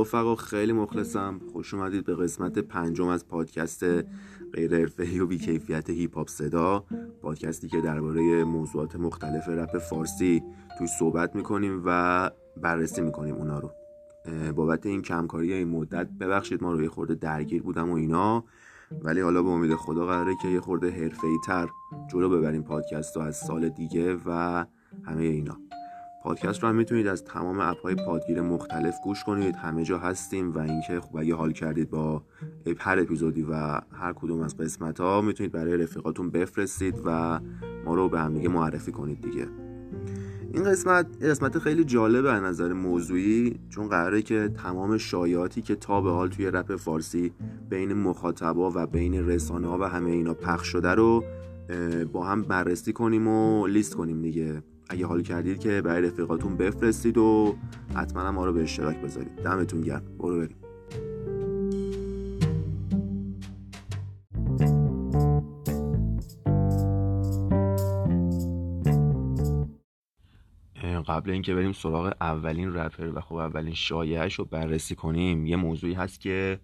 رفقا خیلی مخلصم. خوش اومدید به قسمت پنجم از پادکست غیر حرفه‌ای و بیکیفیت هیپ هاپ صدا. پادکستی که درباره موضوعات مختلف رپ فارسی توی صحبت می‌کنیم و بررسی می‌کنیم اونا رو. بابت این کمکاری این مدت ببخشید ما رو یه خورده درگیر بودم و اینا ولی حالا به امید خدا قراره که یه خورده حرفه‌ای تر جلو ببریم پادکست رو از سال دیگه و همه اینا. پادکست رو هم می‌تونید از تمام اپ های پادگیر مختلف گوش کنید. همه جا هستیم و اینکه خب اگه حال کردید با هر اپیزودی و هر کدوم از قسمت ها می‌تونید برای رفیقاتون بفرستید و ما رو به هم دیگه معرفی کنید دیگه. این قسمت قسمت خیلی جالبه از نظر موضوعی چون قراره که تمام شایعاتی که تا به حال توی رپ فارسی بین مخاطبا و بین رسانه ها و همه اینا پخش شده رو با هم بررسی کنیم و لیست کنیم دیگه. اگه حال کردید که برای رفیقاتون بفرستید و حتما ما رو به اشتراک بذارید. دمتون گرم. برو بریم. قبل اینکه بریم سراغ اولین رپر و خب اولین شایعش رو بررسی کنیم یه موضوعی هست که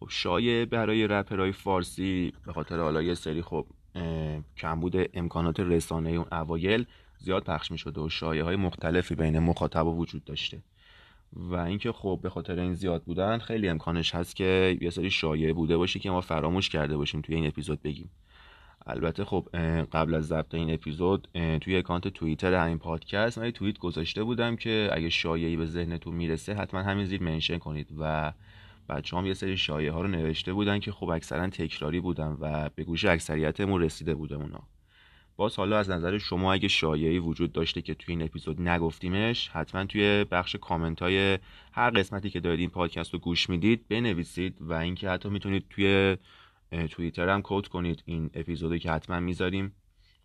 خب شایع برای رپرهای فارسی به خاطر حالا یه سری خب کمبود امکانات رسانه اون اوایل زیاد پخش می شده و شایعه های مختلفی بین مخاطبا وجود داشته. و اینکه خب به خاطر این زیاد بودن خیلی امکانش هست که یه سری شایعه بوده باشه که ما فراموش کرده باشیم توی این اپیزود بگیم. البته خب قبل از ضبط این اپیزود توی اکانت توییتر همین پادکست من توییت گذاشته بودم که اگه شایعی به ذهنتون می‌رسه حتما همین زیر منشن کنید. و بچه هم یه سری شایعه ها رو نوشته بودن که خب اکثرا تکراری بودن و به گوش اکثریتمون رسیده بوده اونا. باز حالا از نظر شما اگه شایعی وجود داشته که توی این اپیزود نگفتیمش حتما توی بخش کامنت های هر قسمتی که دارید این پادکست رو گوش می‌دید بنویسید و اینکه حتی می‌تونید توی توییتر هم کد کنید این اپیزودی که حتما می‌ذاریم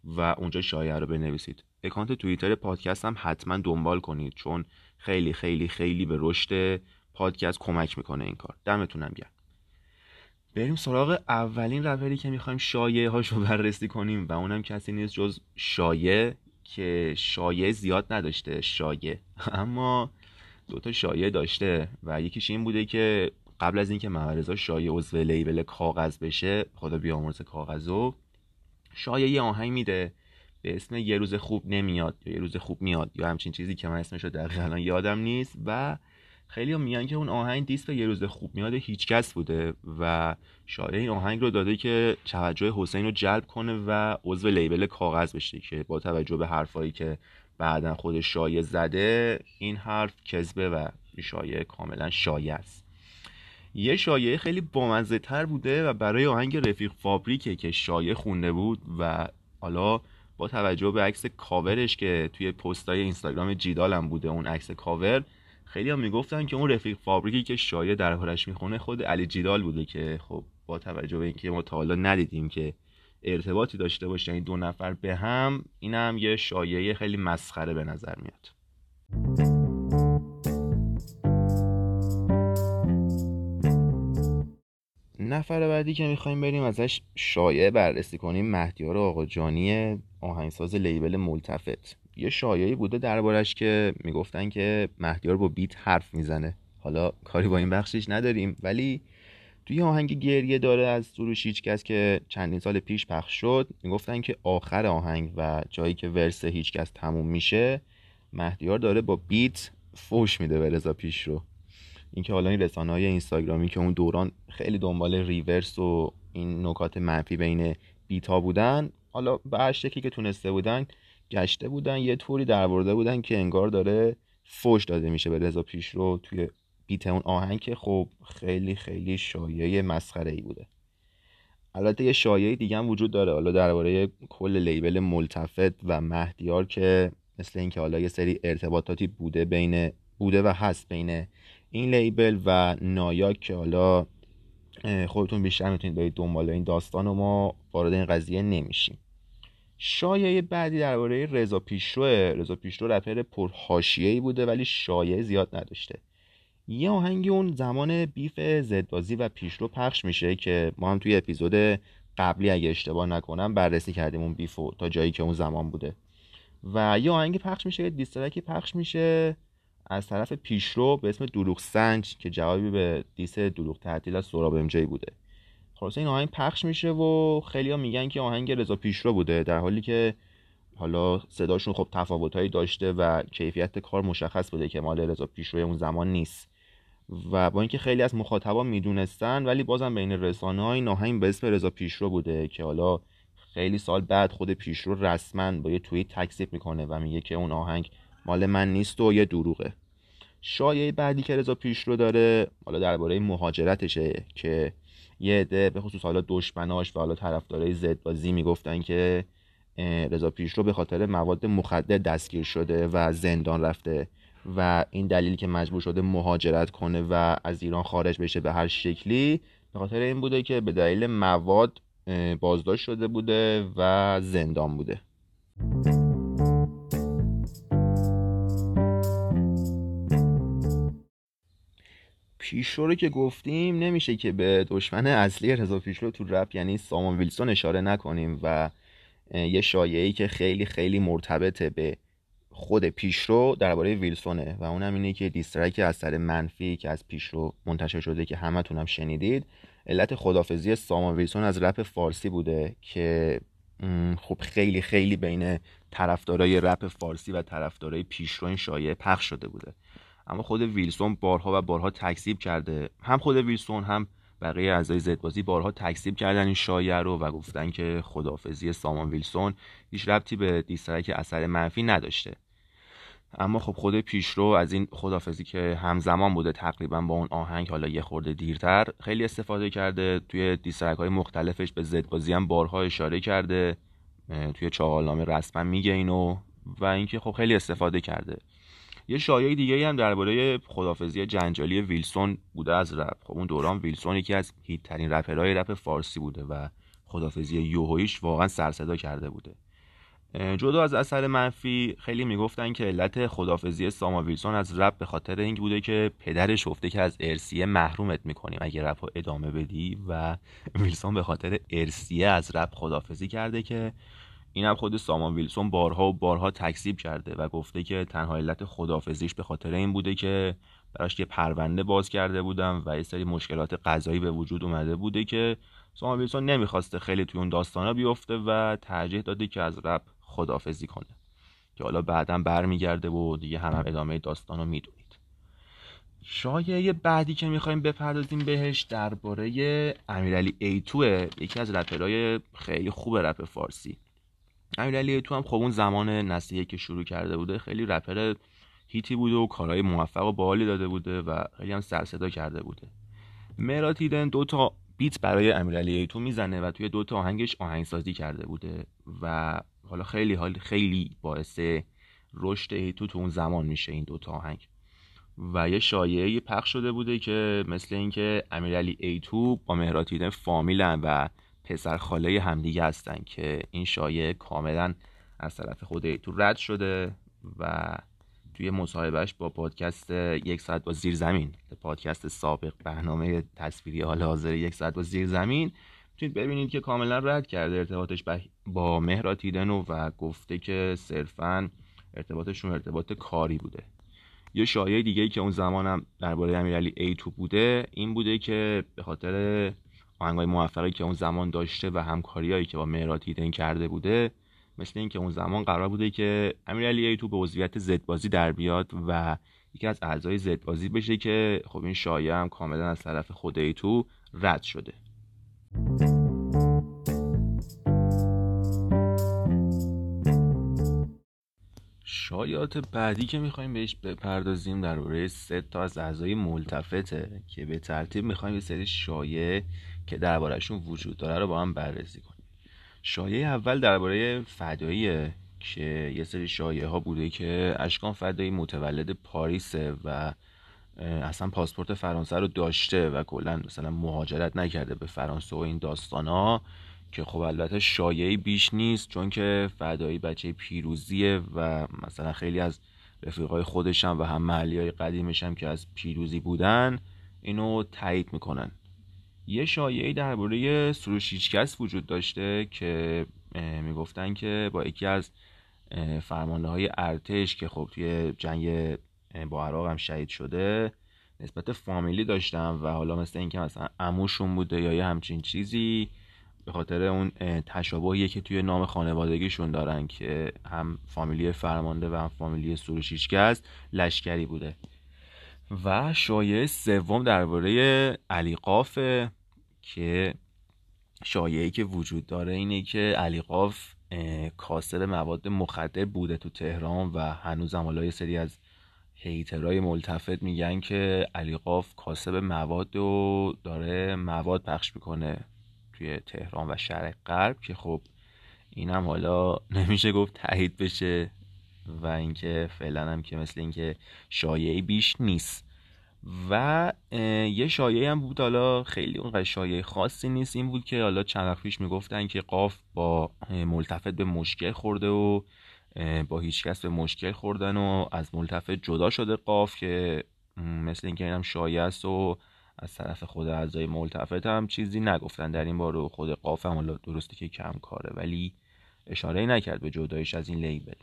و اونجا شایعه رو بنویسید. اکانت توییتر پادکست هم حتما دنبال کنید چون خیلی خیلی خیلی به رشد پادکست کمک می‌کنه این کار. دمتونم گرم. بریم سراغ اولین رپری که می‌خوایم شایعه هاشو بررسی کنیم و اونم کسی نیست جز شایعه که شایعه زیاد نداشته شایعه اما دوتا شایعه داشته و یکیش این بوده که قبل از اینکه محمد شایعه عضو لیبل کاغذ بشه خدا بیامرز کاغذو شایعه یه آهنگ میده به اسم یه روز خوب نمیاد یا یه روز خوب میاد یا همچین چیزی که من اسمش رو دقیقا الان یادم نیست و خیلی میگن که اون آهنگ دیست به یه روز خوب میاد هیچکس بوده و شاعر این آهنگ رو داده که توجه حسین رو جلب کنه و عضو لیبل کاغذ بشه که با توجه به حرفایی که بعدا خود شایع زده این حرف کذبه و شایع کاملا شایع است. یه شایعه خیلی بامزه تر بوده و برای آهنگ رفیق فابریکه که شایع خونده بود و حالا با توجه به عکس کاورش که توی پستای اینستاگرام جیدالم بوده اون عکس کاور خیلی هم می‌گفتن که اون رفیق فابریکی که شایع دربارش می‌خونه خود علی جیدال بوده که خب با توجه به اینکه ما تا حالا ندیدیم که ارتباطی داشته باشه این دو نفر به هم این هم یه شایعه خیلی مسخره به نظر میاد. نفر بعدی که می‌خوایم بریم ازش شایعه بررسی کنیم مهدیار آقاجانی آهنگساز لیبل ملتفت. یه شایعی بوده دربارش که می‌گفتن که مهدیار با بیت حرف می‌زنه. حالا کاری با این بخشش نداریم ولی توی آهنگ گریه داره از سروش هیچکس که چندین سال پیش پخش شد می‌گفتن که آخر آهنگ و جایی که ورس هیچکس تموم میشه مهدیار داره با بیت فوش میده به رضا پیش رو. اینکه حالا این رسانه های اینستاگرامی که اون دوران خیلی دنبال ریورس و این نکات منفی بین بیت بودن حالا به هر شکلی که تونسته بودن گشته بودن یه طوری دربرده بودن که انگار داره فوش داده میشه به رضا پیش رو توی بیت اون آهنگ که خب خیلی خیلی شایعه مسخره ای بوده. البته یه شایعه دیگه هم وجود داره. حالا درباره کل لیبل ملتفت و مهدیار که مثل اینکه حالا یه سری ارتباطاتی بوده بین بوده و هست بین این لیبل و نایاک که حالا خودتون بیشتر می‌تونید برید دنبال این داستان و ما وارد این قضیه نمیشیم. شایعه بعدی درباره رضا پیشرو رضا پیشرو رپر پرحاشیه‌ای بوده ولی شایعه زیاد نداشته. یه آهنگی اون زمان بیف زدبازی و پیشرو پخش میشه که ما هم توی اپیزود قبلی اگه اشتباه نکنم بررسی کردیم اون بیفو تا جایی که اون زمان بوده. و یه آهنگی پخش میشه دیسترکی پخش میشه از طرف پیشرو به اسم دروغ سنج که جوابی به دیس دروغ تعطیل از سراب امجی بوده. خلاصه این آهنگ پخش میشه و خیلی ها میگن که آهنگ رضا پیشرو بوده در حالی که حالا صداشون خب تفاوتهایی داشته و کیفیت کار مشخص بوده که مال رضا پیشروی اون زمان نیست. و با اینکه خیلی از مخاطبا می‌دونستن ولی بازم بین رسانه های آهنگ به اسم رضا پیشرو بوده که حالا خیلی سال بعد خود پیشرو رسما با یه توییت تکذیب می‌کنه و میگه که اون آهنگ مال من نیست و یه دروغه. شایعه بعدی که رضا پیشرو داره حالا درباره مهاجرتشه که یه عده به خصوص حالا دشمناش و حالا طرفدارای زد بازی می‌گفتن که رضا پیشرو به خاطر مواد مخدر دستگیر شده و زندان رفته و این دلیل که مجبور شده مهاجرت کنه و از ایران خارج بشه به هر شکلی به خاطر این بوده که به دلیل مواد بازداشت شده بوده و زندان بوده. پیشرو رو که گفتیم نمیشه که به دشمن اصلی رضا پیشرو تو رپ یعنی سامان ویلسون اشاره نکنیم و یه شایعی که خیلی خیلی مرتبطه به خود پیشرو درباره ویلسونه و اونم اینه که دیسترک اثر منفی که از پیشرو منتشر شده که همتون هم شنیدید. علت خدافزی سامان ویلسون از رپ فارسی بوده که خب خیلی خیلی بین طرفدارای رپ فارسی و طرفدارای پیشرو این شایعه پخش شده بوده. اما خود ویلسون بارها و بارها تکذیب کرده. هم خود ویلسون هم بقیه اعضای زدبازی بارها تکذیب کردن این شایعه رو و گفتن که خدافزی سامان ویلسون هیچ ربطی به diss track اثر منفی نداشته. اما خب خود پیشرو از این خدافظی که همزمان بوده تقریبا با اون آهنگ حالا یه خورده دیرتر خیلی استفاده کرده. توی diss track های مختلفش به زدبازی هم بارها اشاره کرده. توی چهارنامه رسما میگه اینو و اینکه خب خیلی استفاده کرده. یه شایعه دیگه هم درباره خدافظی جنجالی ویلسون بوده از رپ. خب اون دوران ویلسون یکی از hit ترین رپرهای رپ فارسی بوده و خدافزی یوهویش واقعا سرصدا کرده بوده. جدا از اثر منفی خیلی می‌گفتن که علت خدافزی ساما ویلسون از رپ به خاطر این بوده که پدرش گفته که از ارسیه محرومت می‌کنیم. اگه رپ رو ادامه بدی و ویلسون به خاطر ارسیه از رپ خدافزی کرده که این هم خود سامان ویلسون بارها و بارها تکذیب کرده و گفته که تنها علت خدافزیش به خاطر این بوده که براش یه پرونده باز کرده بودم و یه سری مشکلات قضایی به وجود اومده بوده که سامان ویلسون نمی‌خواسته خیلی توی اون داستانا بیفته و ترجیح داده که از رپ خدافزی کنه. که حالا بعدا برمیگرده و دیگه هم, هم ادامه داستان رو می‌دونید شایعه بعدی که می‌خوایم بپردازیم بهش درباره امیرعلی ایتوه یکی از رپرهای خیلی خوب رپ فارسی. امیرعلی ایتو هم خب اون زمان نسیه که شروع کرده بوده خیلی رپر هیتی بوده و کارهای موفق و بالی داده بوده و خیلی هم سرصدا کرده بوده. مهراد هیدن دو تا beat برای امیرعلی ایتو می‌زنه و توی دو تا آهنگش آهنگسازی کرده بوده و حالا خیلی حال خیلی باعث رشد ایتو تو اون زمان میشه این دو تا آهنگ. و یه شایعه پخش شده بوده که مثل اینکه امیرعلی ایتو با مهراد هیدن فامیلن و پسر خاله همدیگه هستن که این شایعه کاملا از طرف خود ایتو رد شده و توی مصاحبهش با پادکست یک ساعت با زیر زمین پادکست سابق برنامه تصویری حال حاضر یک ساعت با زیر زمین می‌تونید ببینید که کاملا رد کرده. ارتباطش با مهراتیدن و گفته که صرفا ارتباطشون ارتباط کاری بوده. یه شایعه دیگه ای که اون زمانم درباره امیرعلی ای تو بوده این بوده که به خاطر آهنگای موفقی که اون زمان داشته و همکاریایی که با مهرات هیدن کرده بوده مثل اینکه اون زمان قرار بوده که امیرعلی تو به عضویت زدبازی در بیاد و یکی از اعضای زدبازی بشه که خب این شایعه هم کاملا از طرف خود تو رد شده. شایعات بعدی که می‌خوایم بهش بپردازیم درباره سه تا از اعضای ملتفته که به ترتیب می‌خوایم یه سری شایعه که دربارهشون وجود داره رو با هم بررسی کنیم. شایعه اول درباره فدایی که یه سری شایعه ها بوده که اشکان فدایی متولد پاریسه و اصلا پاسپورت فرانسه رو داشته و کلا مثلا مهاجرت نکرده به فرانسه و این داستان ها که خب البته شایعی بیش نیست چون که فدایی بچه پیروزیه و مثلا خیلی از رفیقای خودشم و هم محلی های قدیمش هم که از پیروزی بودن اینو تایید می‌کنن. یه شایعی درباره سروش هیچکس وجود داشته که می‌گفتن که با یکی از فرمانده های ارتش که خب توی جنگ با عراق هم شهید شده نسبت فامیلی داشتم و حالا مثل اینکه مثلا عموشون بوده یا یه همچین چیزی به خاطر اون تشابهیه که توی نام خانوادگیشون دارن که هم فامیلی فرمانده و هم فامیلی سروشیچکس لشکری بوده. و شایعه سوم درباره علی قافه که شایعی که وجود داره اینه که علی قاف کاسب مواد مخدر بوده تو تهران و هنوز هم یه سری از هیترهای ملتفت میگن که علی قاف کاسب مواد و داره مواد پخش می‌کنه. توی تهران و شرق غرب که خب اینم حالا نمیشه گفت تایید بشه و اینکه فعلا هم که مثل اینکه شایعی بیش نیست. و یه شایعه هم بود حالا خیلی اون شایعه خاصی نیست. این بود که حالا چند وقت پیش می‌گفتن که قاف با ملتفت به مشکل خورده و با هیچکس به مشکل خوردن و از ملتفت جدا شده قاف که مثل اینکه اینم شایعه است و از طرف خود اعضای ملتفت هم چیزی نگفتن. در این بار و خود قاف هم درسته که کم کاره ولی اشاره نکرد به جدایش از این لیبل.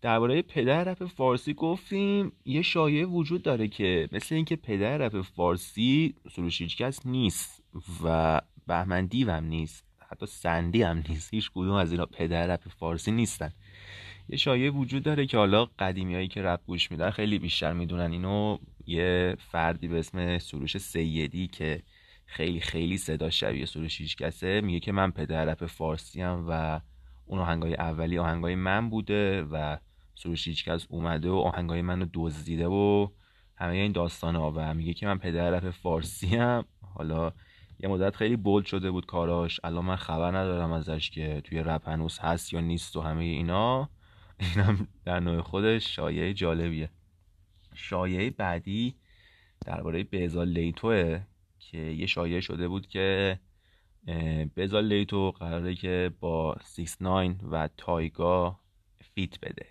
درباره پدر رپ فارسی گفتیم یه شایعه وجود داره که مثل اینکه پدر رپ فارسی سروش کس نیست و بهمن دیو هم نیست حتی سندی هم نیست. هیچ کدوم از اینا پدر رپ فارسی نیستن. یه شایعه وجود داره که حالا قدیمی هایی که رپ گوش میدن خیلی بیشتر می‌دونن. اینو یه فردی به اسم سروش سیدی که خیلی خیلی صدا شبیه سروش هیچکسه میگه که من پدر رپ فارسی هم و اون آهنگای اولی آهنگای من بوده و سروش هیچکس اومده و آهنگای منو دزدیده و همه این داستان و میگه که من پدر رپ فارسی هم حالا یه مدت خیلی بولد شده بود کاراش. الان من خبر ندارم ازش که توی رپ هنوز هست یا نیست و همه اینا. اینم در نوع خودش شایعه جالبیه. شایعه بعدی درباره بهزال لیتوه که یه شایعه شده بود که بهزاد لیتو قراره که با 69 و تایگا feat بده.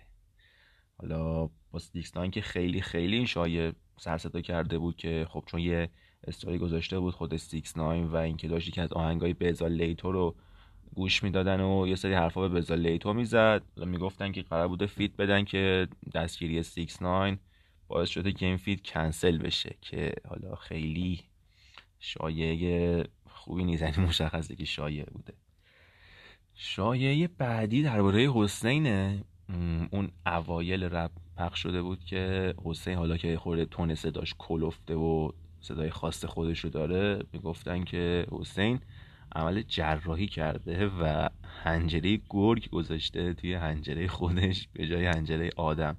حالا با 69 که خیلی خیلی این شایعه سرصدا کرده بود که خب چون یه استوری گذاشته بود خود 69 و اینکه داشتی که از آهنگای بهزاد لیتو رو گوش می‌دادن و یه سری حرفا به بزا لیتو می‌زد. می‌گفتن که قرار بوده feat بدن که دستگیری 69 باعث شده که این feat کنسل بشه که حالا خیلی شایعه خوبی نیست. یعنی مشخصه که شایعه بوده. شایعه بعدی درباره حسینه. اون اوایل رپ پخش شده بود که حسین حالا که خورده تون صداش کلفته و صدای خاص خودشو داره می‌گفتن که حسین عمل جراحی کرده و هنجره گرگ گذاشته توی هنجره خودش به جای هنجره آدم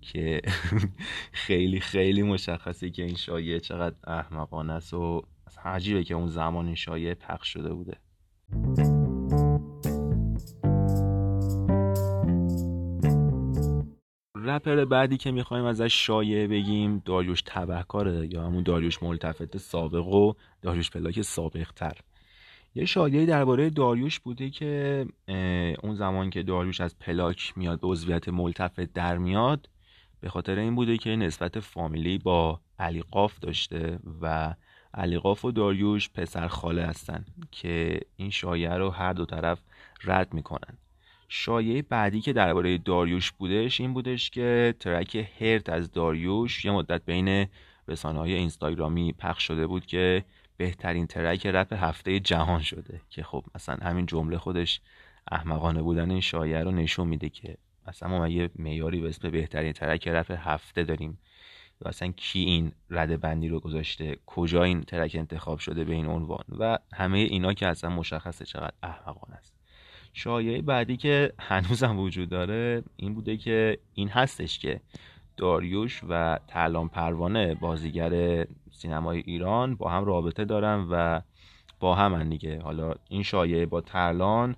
که خیلی خیلی مشخصه که این شایعه چقدر احمقانه است و عجیبه که اون زمان این شایعه پخش شده بوده. رپر بعدی که می‌خوایم ازش شایعه بگیم داریوش تبهکاره یا همون داریوش ملتفت سابق و داریوش پلاک سابق تر یه شایعه درباره داریوش بوده که اون زمان که داریوش از پلاک میاد به عضویت ملتفت در میاد به خاطر این بوده که نسبت فامیلی با علی قاف داشته و علی قاف و داریوش پسر خاله هستن که این شایعه رو هر دو طرف رد می‌کنن. شایعه بعدی که درباره داریوش بودش این بودش که ترک هرت از داریوش یه مدت بین رسانه های اینستاگرامی پخش شده بود که بهترین ترک رپ هفته جهان شده که خب مثلا همین جمله خودش احمقانه بودن این شایعه رو نشون میده که مثلا ما یه معیاری به اسم بهترین ترک رپ هفته داریم. و اصلا کی این رده بندی رو گذاشته؟ کجا این ترک انتخاب شده به این عنوان؟ و همه اینا که اصلا مشخصه چقدر احمقانه است. شایعه بعدی که هنوزم وجود داره این بوده که این هستش که داریوش و تلان پروانه بازیگر سینمای ایران با هم رابطه دارن و با هم دیگه. حالا این شایعه با ترلان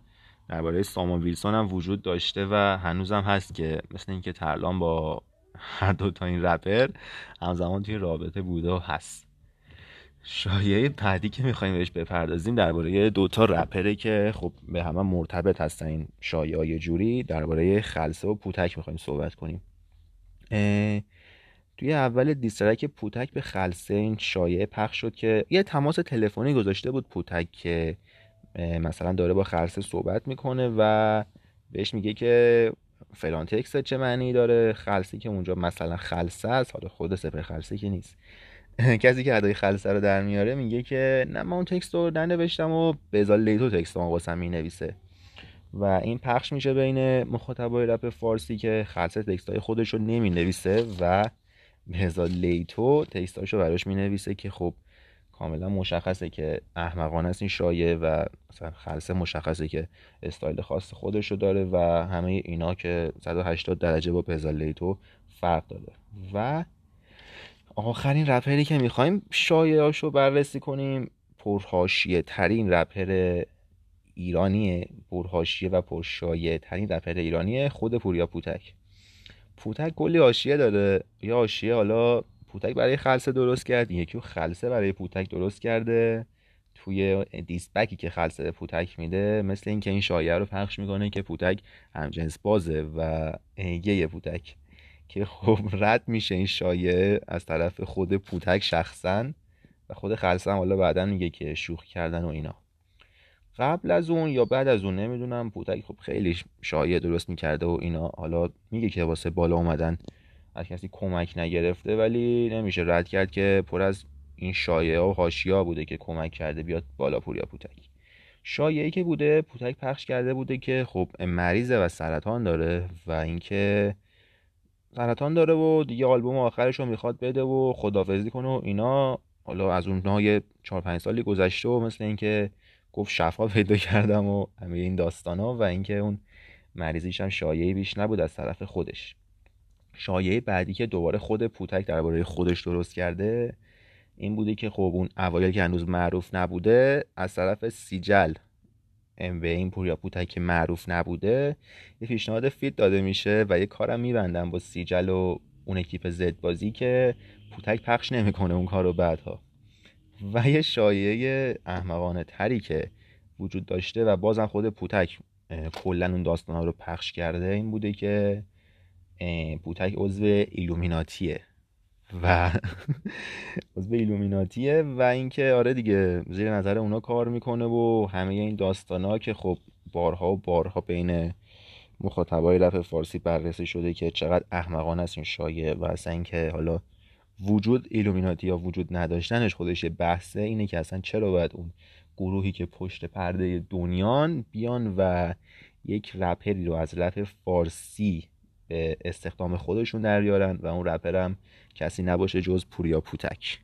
درباره سامان ویلسون هم وجود داشته و هنوزم هست که مثل اینکه ترلان با هر دو تا این رپر همزمان توی رابطه بوده و هست. شایعه بعدی که می‌خوایم بهش بپردازیم درباره دوتا رپره که خب به همه مرتبط هستن این شایعه جوری. درباره خلصه و پوتک می‌خوایم صحبت کنیم. توی اول دیسترک پوتک به خلصه این شایعه پخش شد که یه تماس تلفنی گذاشته بود پوتک که مثلا داره با خلسه صحبت می‌کنه و بهش میگه که فلان text چه معنی داره خلسه که اونجا مثلا خلسه است حالا خود سپر خلسه که نیست. کسی که ادای خلسه رو در میاره میگه که نه من اون text رو ننوشتم و بهزاد لیتو text رو واسم می‌نویسه. و این پخش میشه بین مخاطبای رپ فارسی که خلسه text های خودش رو نمی نویسه و به لیتو text رو براش می نویسه که خب کاملا مشخصه که احمقانه است این شایعه و مثلا خلصه مشخصه که استایل خاص خودش رو داره و همه اینا که 180 درجه با لیتو فرق داره. و آخرین رپری که می‌خوایم شایعاش رو بررسی کنیم پرهاشیه ترین رپر ایرانیه پرهاشیه و پرشایعه ترین رپر ایرانیه خود پوریا پوتک. پوتک کلی آشیه داره. یه آشیه حالا پوتک برای خلصه درست کرد. یکی خلصه برای پوتک درست کرده. توی دیسبکی که خلصه پوتک میده مثل اینکه این شایعه رو پخش می‌کنه که پوتک همجنس بازه و یه پوتک. که خب رد میشه این شایعه از طرف خود پوتک شخصا و خود خلصه هم حالا بعدا میگه که شوخ کردن و اینا. قبل از اون یا بعد از اون نمی‌دونم. پوتک خب خیلی شایعه درست می‌کرده و اینا. حالا میگه که واسه بالا اومدن از کسی کمک نگرفته ولی نمیشه رد کرد که پر از این شایعه و حاشیه بوده که کمک کرده بیاد بالا پوریا پوتک. شایعه که بوده پوتک پخش کرده بوده که خب مریضه و سرطان داره و اینکه سرطان داره و دیگه آلبوم آخرش رو می‌خواد بده و خدافزی کنه و اینا. حالا از اونها یه چهار پنج سالی گذشته و مثل اینکه گفت شفا پیدا کردم و همه این داستان ها و اینکه اون مریضیش هم شایعی بیش نبود از طرف خودش. شایعه بعدی که دوباره خود پوتک درباره خودش درست کرده این بوده که خب اون اوایل که هنوز معروف نبوده از طرف سیجل به این پوریا پوتک که معروف نبوده یه پیشنهاد feat داده میشه و یه کارم می‌بندن با سیجل و اون اکیپ زد بازی که پوتک پخش نمی‌کنه اون کارو بعدها. و یه شایعه احمقانه تری که وجود داشته و بازم خود پوتک کلا اون داستان ها رو پخش کرده این بوده که پوتک عضو ایلومیناتیه. و عضو ایلومیناتیه و اینکه آره دیگه زیر نظر اونا کار می‌کنه و همه این داستانا که خب بارها و بارها بین مخاطبای رپ فارسی بررسی شده که چقدر احمقانه است این شایعه و اصلا اینکه حالا وجود ایلومیناتی یا وجود نداشتنش خودش بحثه اینه که اصلا چرا باید اون گروهی که پشت پرده دنیان بیان و یک رپری رو از رپ فارسی به استخدام خودشون دریارن و اون رپرم کسی نباشه جز پوریا پوتک.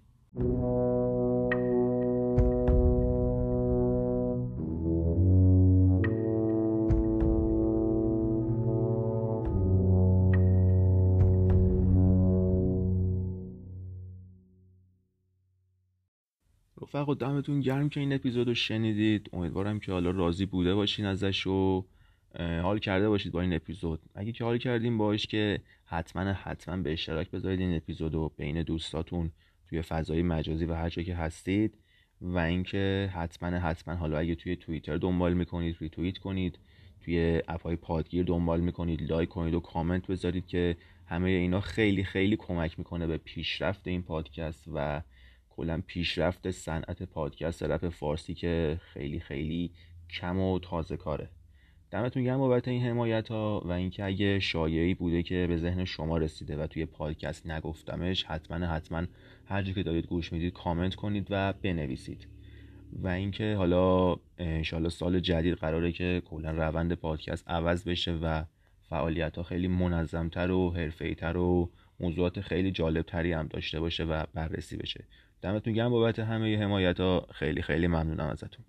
رفقا دمتون گرم که این اپیزود رو شنیدید. امیدوارم که حالا راضی بوده باشین ازش و حال کرده باشید با این اپیزود. اگه که حال کردین باش که حتما حتما به اشتراک بذارید این اپیزود رو بین دوستاتون توی فضای مجازی و هر جا که هستید. و اینکه حتما حتما حالا اگه توی توییتر دنبال می‌کنید ریتوییت کنید. توی app های پادگیر دنبال می‌کنید لایک کنید و کامنت بذارید که همه اینا خیلی خیلی کمک می‌کنه به پیشرفت این پادکست و کلا پیشرفت صنعت پادکست رپ فارسی که خیلی خیلی کم و تازه کاره. دمتون گرم بابت این حمایت ها و اینکه اگه شایعی بوده که به ذهن شما رسیده و توی پادکست نگفتمش حتما حتما هر جا که دارید گوش می‌دید کامنت کنید و بنویسید. و اینکه حالا انشالله سال جدید قراره که کلا روند پادکست عوض بشه و فعالیت ها خیلی منظمتر و حرفه‌ای‌تر و موضوعات خیلی جالبتری هم داشته باشه و بررسی بشه. دمتون گرم بابت همه حمایت ها خیلی خیلی ممنونم ازتون.